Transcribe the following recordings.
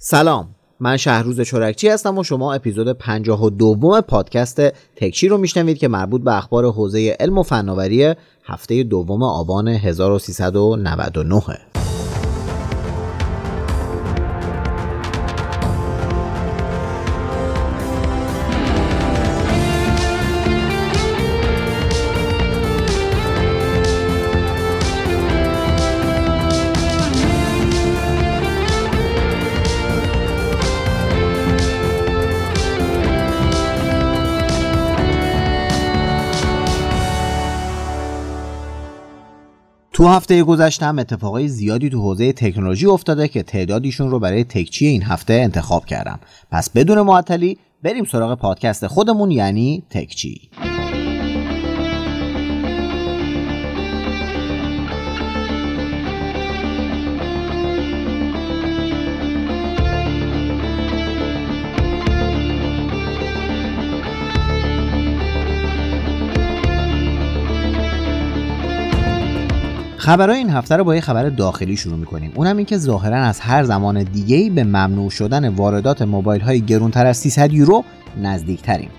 سلام من شهروز چورکچی هستم و شما اپیزود 52 دوم پادکست تکچی رو میشنوید که مربوط به اخبار حوزه علم و فناوری هفته دوم آبان 1399 تو هفته گذشته هم اتفاقای زیادی تو حوزه تکنولوژی افتاده که تعدادیشون رو برای تکچی این هفته انتخاب کردم. پس بدون معطلی بریم سراغ پادکست خودمون یعنی تکچی. خبرهای این هفته رو با یه خبر داخلی شروع می‌کنیم. اونم اینکه ظاهرا از هر زمان دیگه به ممنوع شدن واردات موبایل های گرونتر از 300 یورو نزدیکتریم.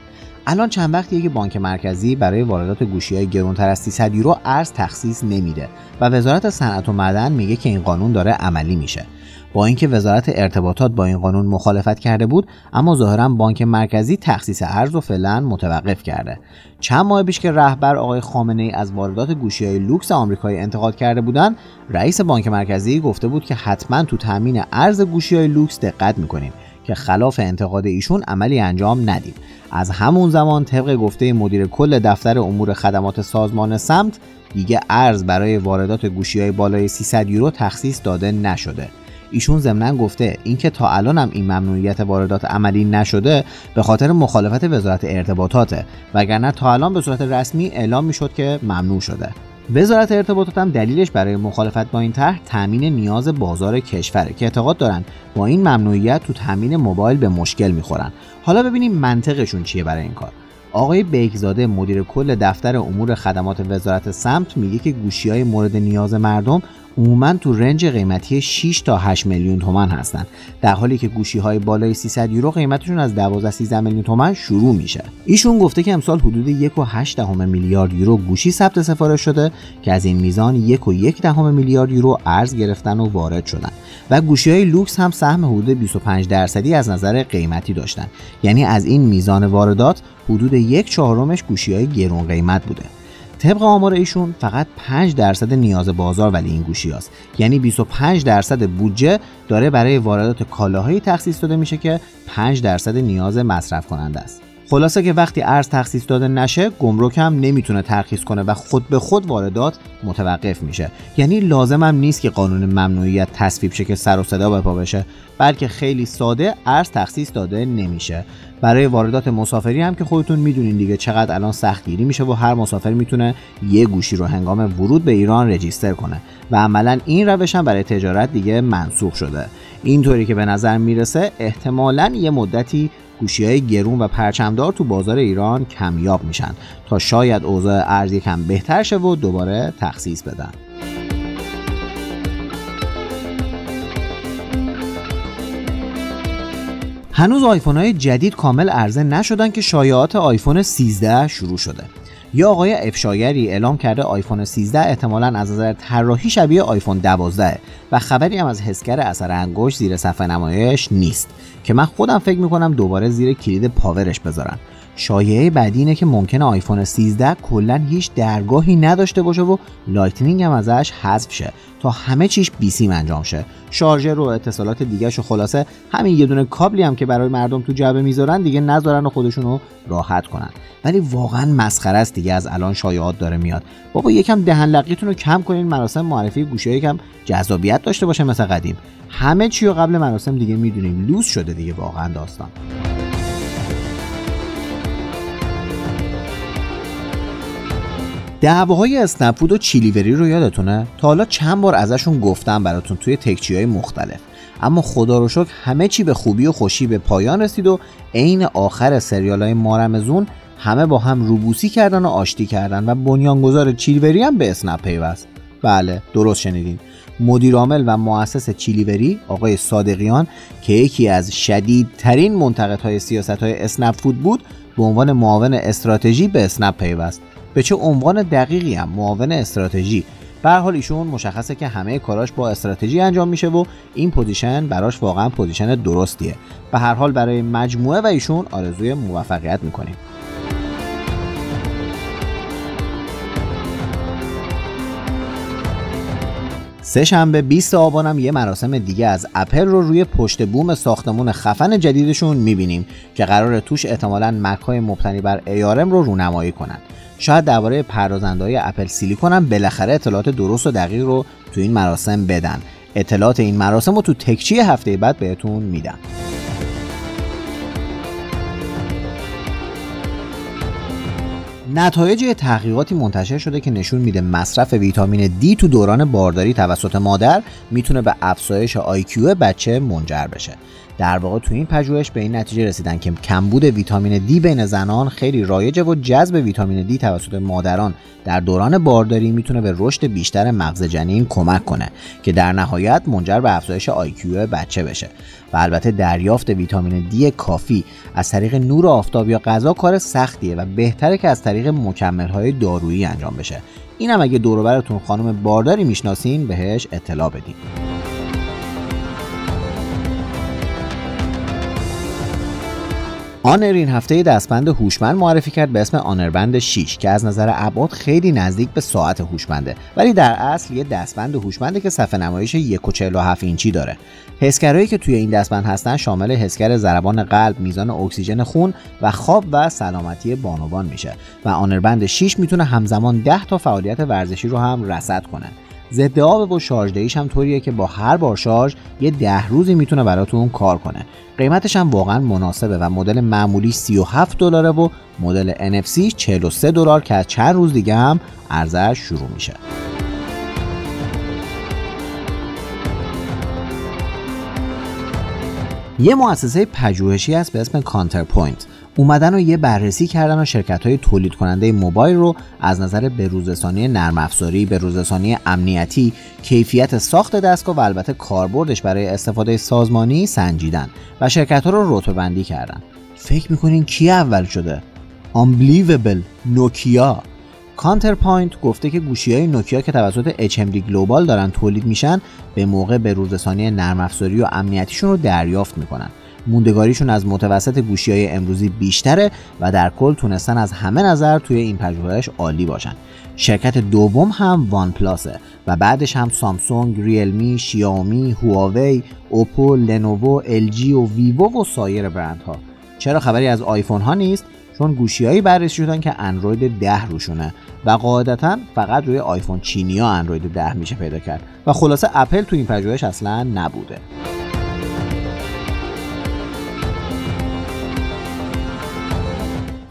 الان چند وقتیه که بانک مرکزی برای واردات گوشی های گرونتر از 300 یورو ارز تخصیص نمیده و وزارت صنعت و معدن میگه که این قانون داره عملی میشه. با اینکه وزارت ارتباطات با این قانون مخالفت کرده بود اما ظاهرا بانک مرکزی تخصیص ارز و فعلا متوقف کرده. چند ماه پیش که رهبر آقای خامنه ای از واردات گوشی های لوکس آمریکایی انتقاد کرده بودند رئیس بانک مرکزی گفته بود که حتما تو تامین ارز گوشی های لوکس دقت می‌کنیم که خلاف انتقاد ایشون عملی انجام ندیم. از همون زمان طبق گفته مدیر کل دفتر امور خدمات سازمان سمت دیگه ارز برای واردات گوشی های بالای 300 یورو تخصیص داده نشده. ایشون ضمنا گفته اینکه تا الان هم این ممنوعیت واردات عملی نشده به خاطر مخالفت وزارت ارتباطاته وگرنه تا الان به صورت رسمی اعلام می‌شد که ممنوع شده. وزارت ارتباطات هم دلیلش برای مخالفت با این طرح تامین نیاز بازار کشوره که اعتقاد دارن با این ممنوعیت تو تامین موبایل به مشکل می‌خورن. حالا ببینیم منطقشون چیه برای این کار. آقای بیکزاده مدیر کل دفتر امور خدمات وزارت سمت میگه که گوشی های مورد نیاز مردم عموما تو رنج قیمتی 6 تا 8 میلیون تومن هستن. در حالی که گوشی های بالای 300 یورو قیمتشون از 12 13 میلیون تومن شروع میشه. ایشون گفته که امسال حدود 1.8 میلیارد یورو گوشی ثبت سفارش شده که از این میزان 1.1 دهم میلیارد یورو ارز گرفتن و وارد شدن. و گوشی های لوکس هم سهم حدود 25 درصدی از نظر قیمتی داشتن. یعنی از این میزان واردات حدود یک چهارمش گوشی های گرون قیمت بوده. طبق آمار ایشون فقط 5 درصد نیاز بازار ولی این گوشی هست. یعنی 25 درصد بودجه داره برای واردات کالاهایی تخصیص داده میشه که 5 درصد نیاز مصرف کننده است خلاصه که وقتی ارز تخصیص داده نشه گمرک هم نمی‌تونه ترخیص کنه و خود به خود واردات متوقف میشه. یعنی لازم هم نیست که قانون ممنوعیت تصویب شه که سر و صدا بپا بشه بلکه خیلی ساده ارز تخصیص داده نمیشه. برای واردات مسافری هم که خودتون می‌دونین دیگه چقدر الان سختگیری میشه و هر مسافر می‌تونه یه گوشی رو هنگام ورود به ایران رجیستر کنه. و عملا این روش هم برای تجارت دیگه منسوخ شده. اینطوری که به نظر می‌رسه احتمالا یه مدتی گوشی های گرون و پرچمدار تو بازار ایران کمیاب میشن تا شاید اوضاع ارز یکم بهتر شه و دوباره تخصیص بدن. هنوز آیفون های جدید کامل عرضه نشدن که شایعات آیفون 13 شروع شده. یا آقای افشایری اعلام کرده آیفون 13 احتمالا از نظر طراحی شبیه آیفون 12 و خبری هم از حسگر اثر انگشت زیر صفحه نمایش نیست که من خودم فکر می‌کنم دوباره زیر کلید power ش بذارن. شایعه بعدی اینه که ممکنه آیفون 13 کلا هیچ درگاهی نداشته باشه و Lightning هم ازش حذف شه تا همه چیش بی سیم انجام شه. شارژر و اتصالات دیگه شو خلاصه همین یه دونه کابلی هم که برای مردم تو جعبه می‌ذارن دیگه نذارن و خودشون رو راحت کنن. ولی واقعا مسخره است دیگه از الان شایعات داره میاد. بابا یکم دهن لقیتون رو کم کنین مراسم معرفی گوشه یکم جذابیت داشته باشه مثل قدیم. همه چی رو قبل مراسم دیگه می‌دونیم. لوس شده دیگه واقعا داستان. دعواهای اسنپود و چیلیوری رو یادتونه؟ تا حالا چند بار ازشون گفتم براتون توی تکچی های مختلف. اما خدا رو شکر همه چی به خوبی و خوشی به پایان رسید و عین آخر سریال های مارمزون همه با هم روبوسی کردن و آشتی کردن و بنیانگذار چیلوری هم به اسنپ پیوست. بله درست شنیدین. مدیرعامل و مؤسس چیلیوری آقای صادقیان که یکی از شدیدترین منتقدهای سیاست های اسنپ فود بود به عنوان معاون استراتژی به اسنپ پیوست. به چه عنوان دقیقی هم معاون استراتژی. به حال ایشون مشخصه که همه کاراش با استراتژی انجام میشه و این position براش واقعا position درستیه. به هر حال برای مجموعه و ایشون آرزوی موفقیت می‌کنیم. سه شنبه 20 آبانم یه مراسم دیگه از اپل رو روی پشت بوم ساختمون خفن جدیدشون می‌بینیم که قراره توش احتمالا Mac های مبتنی بر ARM رو رونمایی کنن. شاید درباره پردازنده های Apple Silicon هم بالاخره اطلاعات درست و دقیق رو تو این مراسم بدن. اطلاعات این مراسم رو تو تکچی هفته بعد بهتون میدم. نتایج تحقیقاتی منتشر شده که نشون میده مصرف ویتامین دی تو دوران بارداری توسط مادر می‌تونه به افزایش آیکیو بچه منجر بشه. در واقع تو این پژوهش به این نتیجه رسیدن که کمبود ویتامین دی بین زنان خیلی رایجه و جذب ویتامین دی توسط مادران در دوران بارداری می‌تونه به رشد بیشتر مغز جنین کمک کنه که در نهایت منجر به افزایش آیکیو بچه بشه. و البته دریافت ویتامین دی کافی از طریق نور آفتاب یا غذا کار سختیه و بهتره که از طریق مکملهای دارویی انجام بشه. اینم اگه دور خانم بارداری می‌شناسین بهش اطلاع بدین. آنر این هفته دستبند هوشمند معرفی کرد به اسم آنربند 6 که از نظر ابعاد خیلی نزدیک به ساعت هوشمنده ولی در اصل یه دستبند هوشمنده که صفحه نمایش 1.47 اینچی داره. حسگرایی که توی این دستبند هستن شامل حسگر ضربان قلب، میزان اکسیژن خون و خواب و سلامتی بانوان میشه. و آنربند 6 می‌تونه همزمان 10 تا فعالیت ورزشی رو هم رصد کنه. ضد آب و شارژ دهیش هم طوریه که با هر بار شارژ یه ده روزی می‌تونه براتون کار کنه. قیمتش هم واقعا مناسبه و مدل معمولی 37 دلاره و مدل NFC 43 دلار که از چند روز دیگه هم عرضه‌ش شروع میشه. یه مؤسسه پژوهشی است به اسم Counterpoint اومدن و یه بررسی کردن و شرکت های تولید کننده موبایل رو از نظر بروزرسانی نرم افزاری، بروزرسانی امنیتی، کیفیت ساخت دستگاه و البته کاربردش برای استفاده سازمانی سنجیدن و شرکت ها رو رتبه بندی کردن. فکر می‌کنین کی اول شده؟ Unbelievable نوکیا Counterpoint گفته که گوشی های نوکیا که توسط HMD Global دارن تولید میشن به موقع به روزرسانی نرم افزاری و امنیتیشون رو دریافت می‌کنن موندگاریشون از متوسط گوشی های امروزی بیشتره و در کل تونستن از همه نظر توی این پژوهش عالی باشن شرکت دوم هم وان پلاسه و بعدش هم سامسونگ، ریلمی، شیائومی، هواوی، اوپو، لنوو، جی و ویوو و سایر برندها. چرا خبری از آیفون ها نیست؟ چون گوشیهایی بررسی شدن که اندروید 10 روشونه و قاعدتا فقط روی آیفون چینی اندروید 10 میشه پیدا کرد و خلاصه اپل تو این پژوهش اصلا نبوده.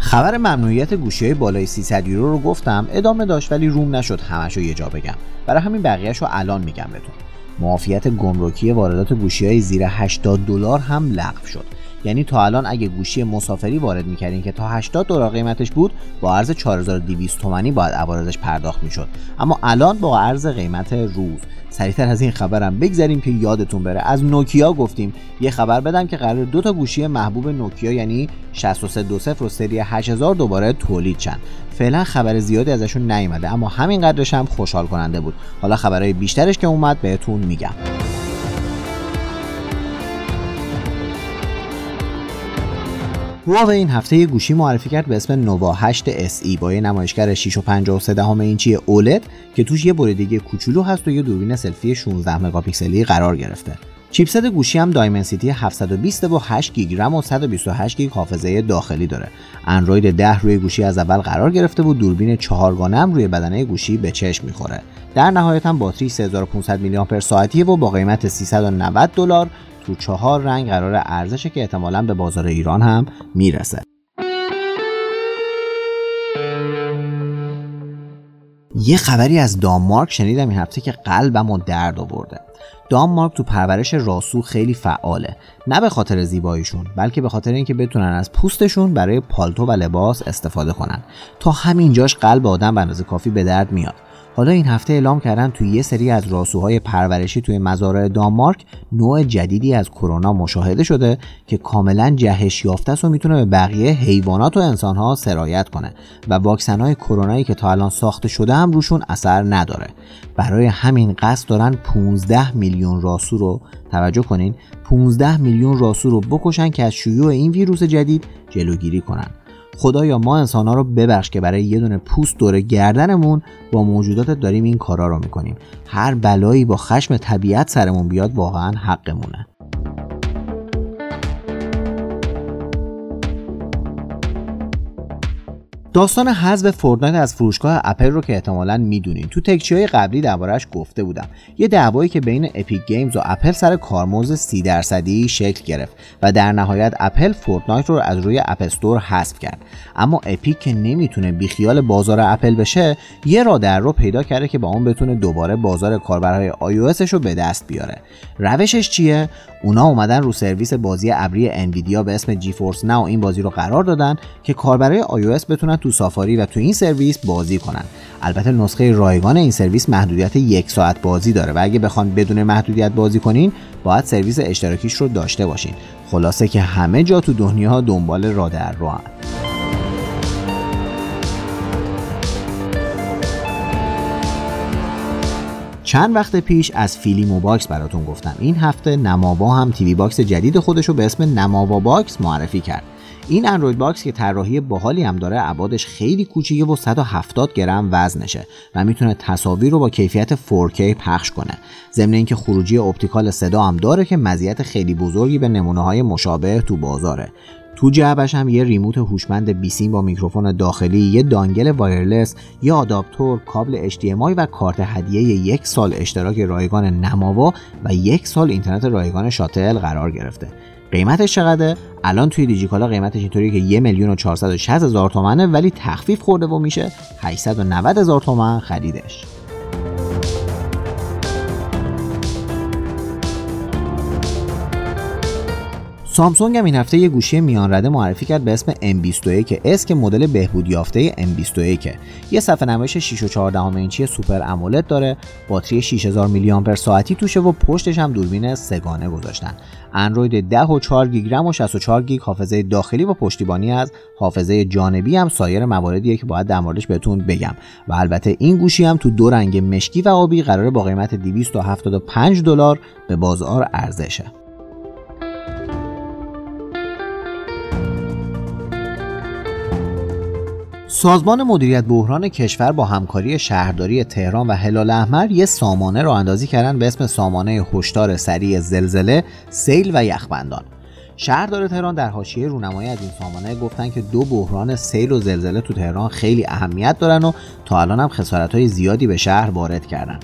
خبر ممنوعیت گوشی بالای 300 یورو رو گفتم ادامه داشت ولی روم نشد همشو یه جا بگم. برای همین بقیهش رو الان میگم بهتون. معافیت گمرکی واردات گوشی های زیر 80 دلار هم لغو شد. یعنی تا الان اگه گوشی مسافری وارد می‌کردین که تا 80 دلار قیمتش بود با ارز 4200 تومانی باید عوارضش پرداخت می‌شد. اما الان با ارز قیمت روز. سریعتر از این خبرم بگذریم که یادتون بره. از نوکیا گفتیم. یه خبر بدم که قرار دو تا گوشی محبوب نوکیا یعنی 6320 و سری 8000 دوباره تولید شن. فعلا خبر زیادی ازشون نیومده اما همین قدرش هم خوشحال کننده بود. حالا خبرهای بیشترش که اومد بهتون میگم. هواوی این هفته یه گوشی معرفی کرد به اسم نووا 8 SE با یه نمایشگر 6.53 دهم اینچی اولد که توش یه بریدگی کوچولو هست و یه دوربین سلفی 16 مگاپیکسلی قرار گرفته. chipset گوشی هم Dimensity 720 و 8 گیگ رم و 128 گیگ حافظه داخلی داره. اندروید 10 روی گوشی از اول قرار گرفته و دوربین چهارگانه هم روی بدنه گوشی به چشم می‌خوره. در نهایت هم باتری 3500 میلی آمپر ساعتیه و با قیمت 390 دلار تو چهار رنگ قراره عرضه شه که احتمالا به بازار ایران هم می‌رسه. یه خبری از دانمارک شنیدم این هفته که قلبم و درد آورده. دانمارک تو پرورش راسو خیلی فعاله. نه به خاطر زیباییشون بلکه به خاطر اینکه بتونن از پوستشون برای پالتو و لباس استفاده کنن. تا همینجاش قلب آدم به اندازه کافی به درد میاد. حالا این هفته اعلام کردن توی یه سری از راسوهای پرورشی توی مزارع دانمارک نوع جدیدی از کرونا مشاهده شده که کاملا جهش یافته است و می‌تونه به بقیه حیوانات و انسانها سرایت کنه. و واکسن های کرونایی که تا الان ساخته شده هم روشون اثر نداره. برای همین قصد دارن 15 میلیون راسو رو توجه کنین 15 میلیون راسو رو بکشن که از شیوع این ویروس جدید جلوگیری کنن. خدایا ما انسان ها رو ببخش که برای یه دونه پوست دور گردنمون با موجودات داریم این کارا رو می‌کنیم. هر بلایی با خشم طبیعت سرمون بیاد واقعا حقمونه. داستان حذف Fortnite از فروشگاه اپل رو که احتمالا می‌دونین. تو تکچی های قبلی دربارهش گفته بودم. یه دعوایی که بین Epic Games و اپل سر کارمزد 30 درصدی شکل گرفت و در نهایت اپل Fortnite رو از روی App Store حذف کرد. اما Epic که نمی‌تونه بیخیال بازار اپل بشه یه راه در رو پیدا کرده که با اون بتونه دوباره بازار کاربرهای iOS رو به دست بیاره. روشش چیه؟ اونا اومدن رو سرویس بازی ابری Nvidia به اسم GeForce Now این بازی رو قرار دادن که کاربرای iOS بتونن تو Safari و تو این سرویس بازی کنن البته نسخه رایگان این سرویس محدودیت یک ساعت بازی داره و اگه بخوان بدون محدودیت بازی کنین باید سرویس اشتراکیش رو داشته باشین خلاصه که همه جا تو دنیا دنبال راه در روئن. چند وقت پیش از فیلیمو box براتون گفتم. این هفته نماوا هم TV box جدید خودش رو به اسم نماوا box معرفی کرد. این Android box که طراحی باحالی هم داره ابعادش خیلی کوچیکه و 170 گرم وزنشه و می‌تونه تصاویر رو با کیفیت 4K پخش کنه. ضمن اینکه خروجی اپتیکال صدا هم داره که مزیت خیلی بزرگی به نمونه های مشابه تو بازاره. تو جعبش هم یه remote هوشمند بیسیم با میکروفون داخلی، یه dongle wireless، یه آداپتور، کابل HDMI و کارت هدیه یک سال اشتراک رایگان نماوا و یک سال اینترنت رایگان شاتل قرار گرفته. قیمتش چقدره الان توی دیجیکالا قیمتش اینطوریه که یه میلیون و 460 هزار تومنه ولی تخفیف خورده و میشه 890 هزار تومن خریدش سامسونگ هم این هفته یه گوشی میان رده معرفی کرد به اسم M21 که مدل بهبود یافته M21. یه صفحه نمایش 6.14 اینچی سوپر امولد داره. باتری 6000 میلی آمپر ساعتی توشه و پشتش هم دوربین سگانه گذاشتن. اندروید 10 و 4 گیگ رم و 64 گیگ حافظه داخلی با پشتیبانی از حافظه جانبی هم سایر مواردیه که باید در موردش بهتون بگم. و البته این گوشی هم تو دو رنگ مشکی و آبی قراره با قیمت 275 دلار به بازار ارزشه. سازمان مدیریت بحران کشور با همکاری شهرداری تهران و هلال احمر یه سامانه را اندازی کردن به اسم سامانه هشدار سریع زلزله، سیل و یخبندان. شهردار تهران در حاشیه رونمایی از این سامانه گفتن که دو بحران سیل و زلزله تو تهران خیلی اهمیت دارن و تا الان هم های زیادی به شهر وارد کردن.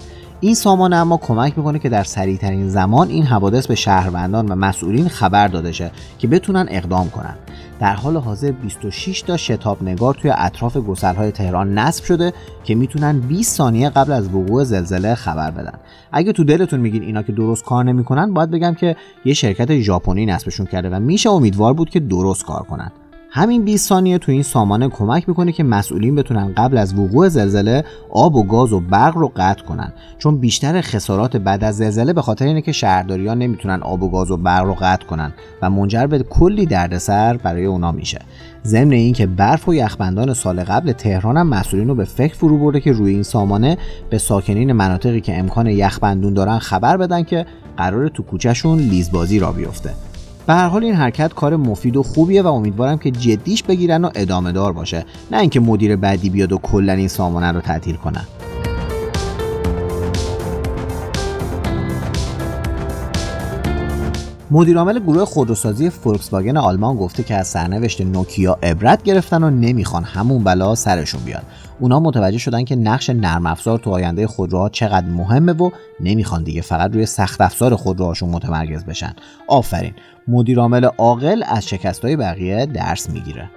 این سامانه اما کمک می‌کنه که در سریعترین زمان این حوادث به شهروندان و مسئولین خبر داده شه که بتونن اقدام کنن. در حال حاضر 26 تا شتاب نگار توی اطراف های تهران نصب شده که می‌تونن 20 ثانیه قبل از وقوع زلزله خبر بدن. اگه تو دلتون میگین اینا که درست کار نمی‌کنن باید بگم که یه شرکت ژاپنی نصبشون کرده و میشه امیدوار بود که درست کار کنن. همین 20 ثانیه تو این سامانه کمک می‌کنه که مسئولین بتونن قبل از وقوع زلزله آب و گاز و برق رو قطع کنن. چون بیشتر خسارات بعد از زلزله به خاطر اینه که شهرداریان نمی‌تونن آب و گاز و برق رو قطع کنن و منجر به کلی دردسر برای اونا میشه. ضمن اینکه برف و یخبندان سال قبل تهران هم مسئولین رو به فکر فرو برده که روی این سامانه به ساکنین مناطقی که امکان یخبندون دارن خبر بدن که قرار تو کوچهشون لیزبازی را بیفته. به هر حال این حرکت کار مفید و خوبیه و امیدوارم که جدیش بگیرن و ادامه دار باشه. نه اینکه مدیر بعدی بیاد و کلا این سامانه رو تعطیل کنن. مدیرعامل گروه خودروسازی فولکس واگن آلمان گفته که از سرنوشت نوکیا عبرت گرفتن و نمی‌خوان همون بلا سرشون بیاد. اونا متوجه شدن که نقش نرم افزار تو آینده خودروها چقدر مهمه و نمی‌خوان دیگه فقط روی سخت افزار خودروهاشون متمرکز بشن. آفرین. مدیرعامل عاقل از شکستهای بقیه درس می‌گیره.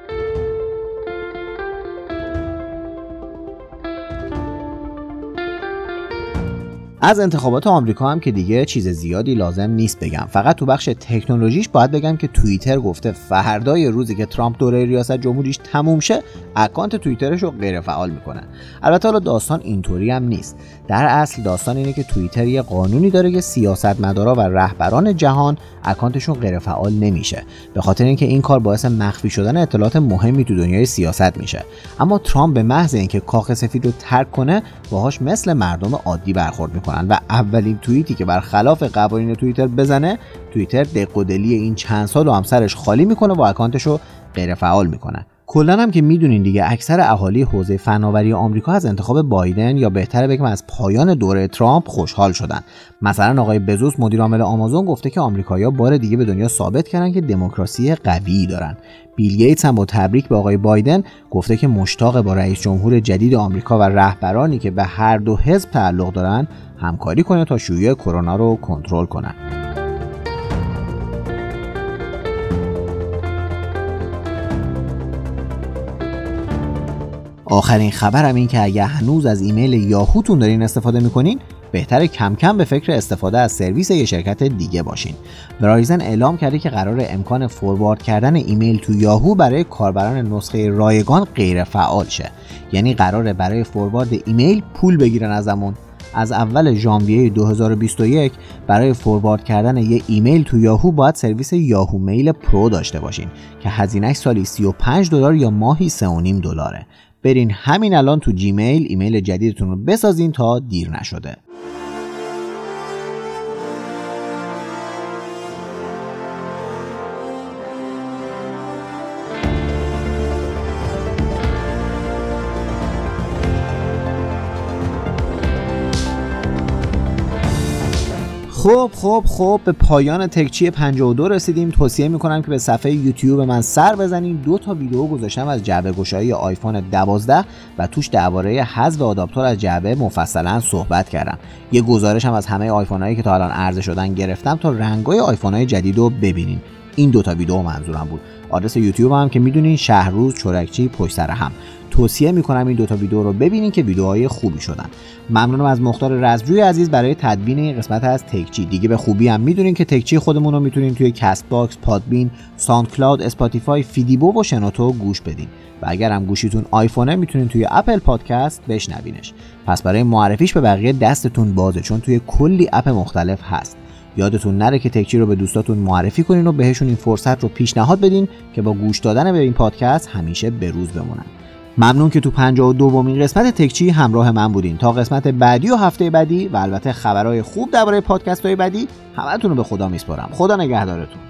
از انتخابات آمریکا هم که دیگه چیز زیادی لازم نیست بگم. فقط تو بخش تکنولوژیش باید بگم که توییتر گفته فردای روزی که ترامپ دوره ریاست جمهوریش تموم شه اکانت توییترش رو غیر فعال می‌کنه. البته حالا داستان اینطوری هم نیست. در اصل داستان اینه که توییتر یه قانونی داره که سیاستمدارا و رهبران جهان اکانتشون غیر فعال نمیشه. به خاطر اینکه این کار باعث مخفی شدن اطلاعات مهمی تو دنیای سیاست میشه. اما ترامپ به محض اینکه کاخ سفید رو ترک کنه باهاش مثل مردم عادی برخورد می‌کنن و اولین توییتی که برخلاف قوانین توییتر بزنه توییتر دق و دلی این چند سال و همسرش خالی می‌کنه و اکانتش رو غیر می‌کنه. کلا هم که می‌دونین دیگه اکثر اهالی حوزه فناوری آمریکا از انتخاب بایدن یا بهتره بگم از پایان دوره ترامپ خوشحال شدن. مثلا آقای بزوس مدیر عامل آمازون گفته که آمریکایی‌ها بار دیگه به دنیا ثابت کردن که دموکراسی قوی دارن. بیل گیتس هم با تبریک به آقای بایدن گفته که مشتاق با رئیس جمهور جدید آمریکا و رهبرانی که به هر دو حزب تعلق دارن همکاری کنه تا شیوع کرونا رو کنترل کنن. آخرین خبرم این که اگر هنوز از ایمیل یاهوتون دارین استفاده می‌کنین بهتره کم کم به فکر استفاده از سرویس یه شرکت دیگه باشین. Verizon اعلام کرده که قراره امکان forward کردن ایمیل تو یاهو برای کاربران نسخه رایگان غیر فعال شه. یعنی قراره برای forward ایمیل پول بگیرن ازمون. از اول ژانویه 2021 برای forward کردن یه ایمیل تو یاهو باید سرویس Yahoo Mail Pro داشته باشین که هزینهش سالی 35 دلار یا ماهی 3.5 دلاره. برین همین الان تو جیمیل ایمیل جدیدتون رو بسازین تا دیر نشده. خب خب خب به پایان تکچی 52 رسیدیم. توصیه می‌کنم که به صفحه یوتیوب من سر بزنین. دو تا ویدیو گذاشتم از جعبه گشایی آیفون 12 و توش درباره حذف آداپتور از جعبه مفصلا صحبت کردم. یه گزارش هم از همه آیفون هایی که تا الان عرضه شدن گرفتم تا رنگای آیفون های جدید رو ببینین. این دوتا ویدیو منظورم بود. آدرس یوتیوب هم که می‌دونین شهروز چورکچی پشت سر هم. توصیه می‌کنم این دوتا ویدیو رو ببینین که ویدیوهای خوبی شدن. ممنونم از مختار رزجوی عزیز برای تدوین این قسمت از تکچی. دیگه به خوبی هم می‌دونین که تکچی خودمون رو می‌تونین توی Castbox Podbean SoundCloud Spotify فیدیبو و شنوتو گوش بدین. و اگر هم گوشیتون آیفونه می‌تونین توی اپل پادکست بشنوینش. پس برای معرفیش به بقیه دستتون بازه چون توی کلی اپ مختلف هست. یادتون نره که تکچی رو به دوستاتون معرفی کنین و بهشون این فرصت رو پیشنهاد بدین که با گوش دادن به این پادکست همیشه بروز بمونن. ممنون که تو 52 دومین قسمت تکچی همراه من بودین. تا قسمت بعدی و هفته بعدی و البته خبرهای خوب درباره پادکست های بعدی همتون رو به خدا میسپارم. خدا نگهدارتون.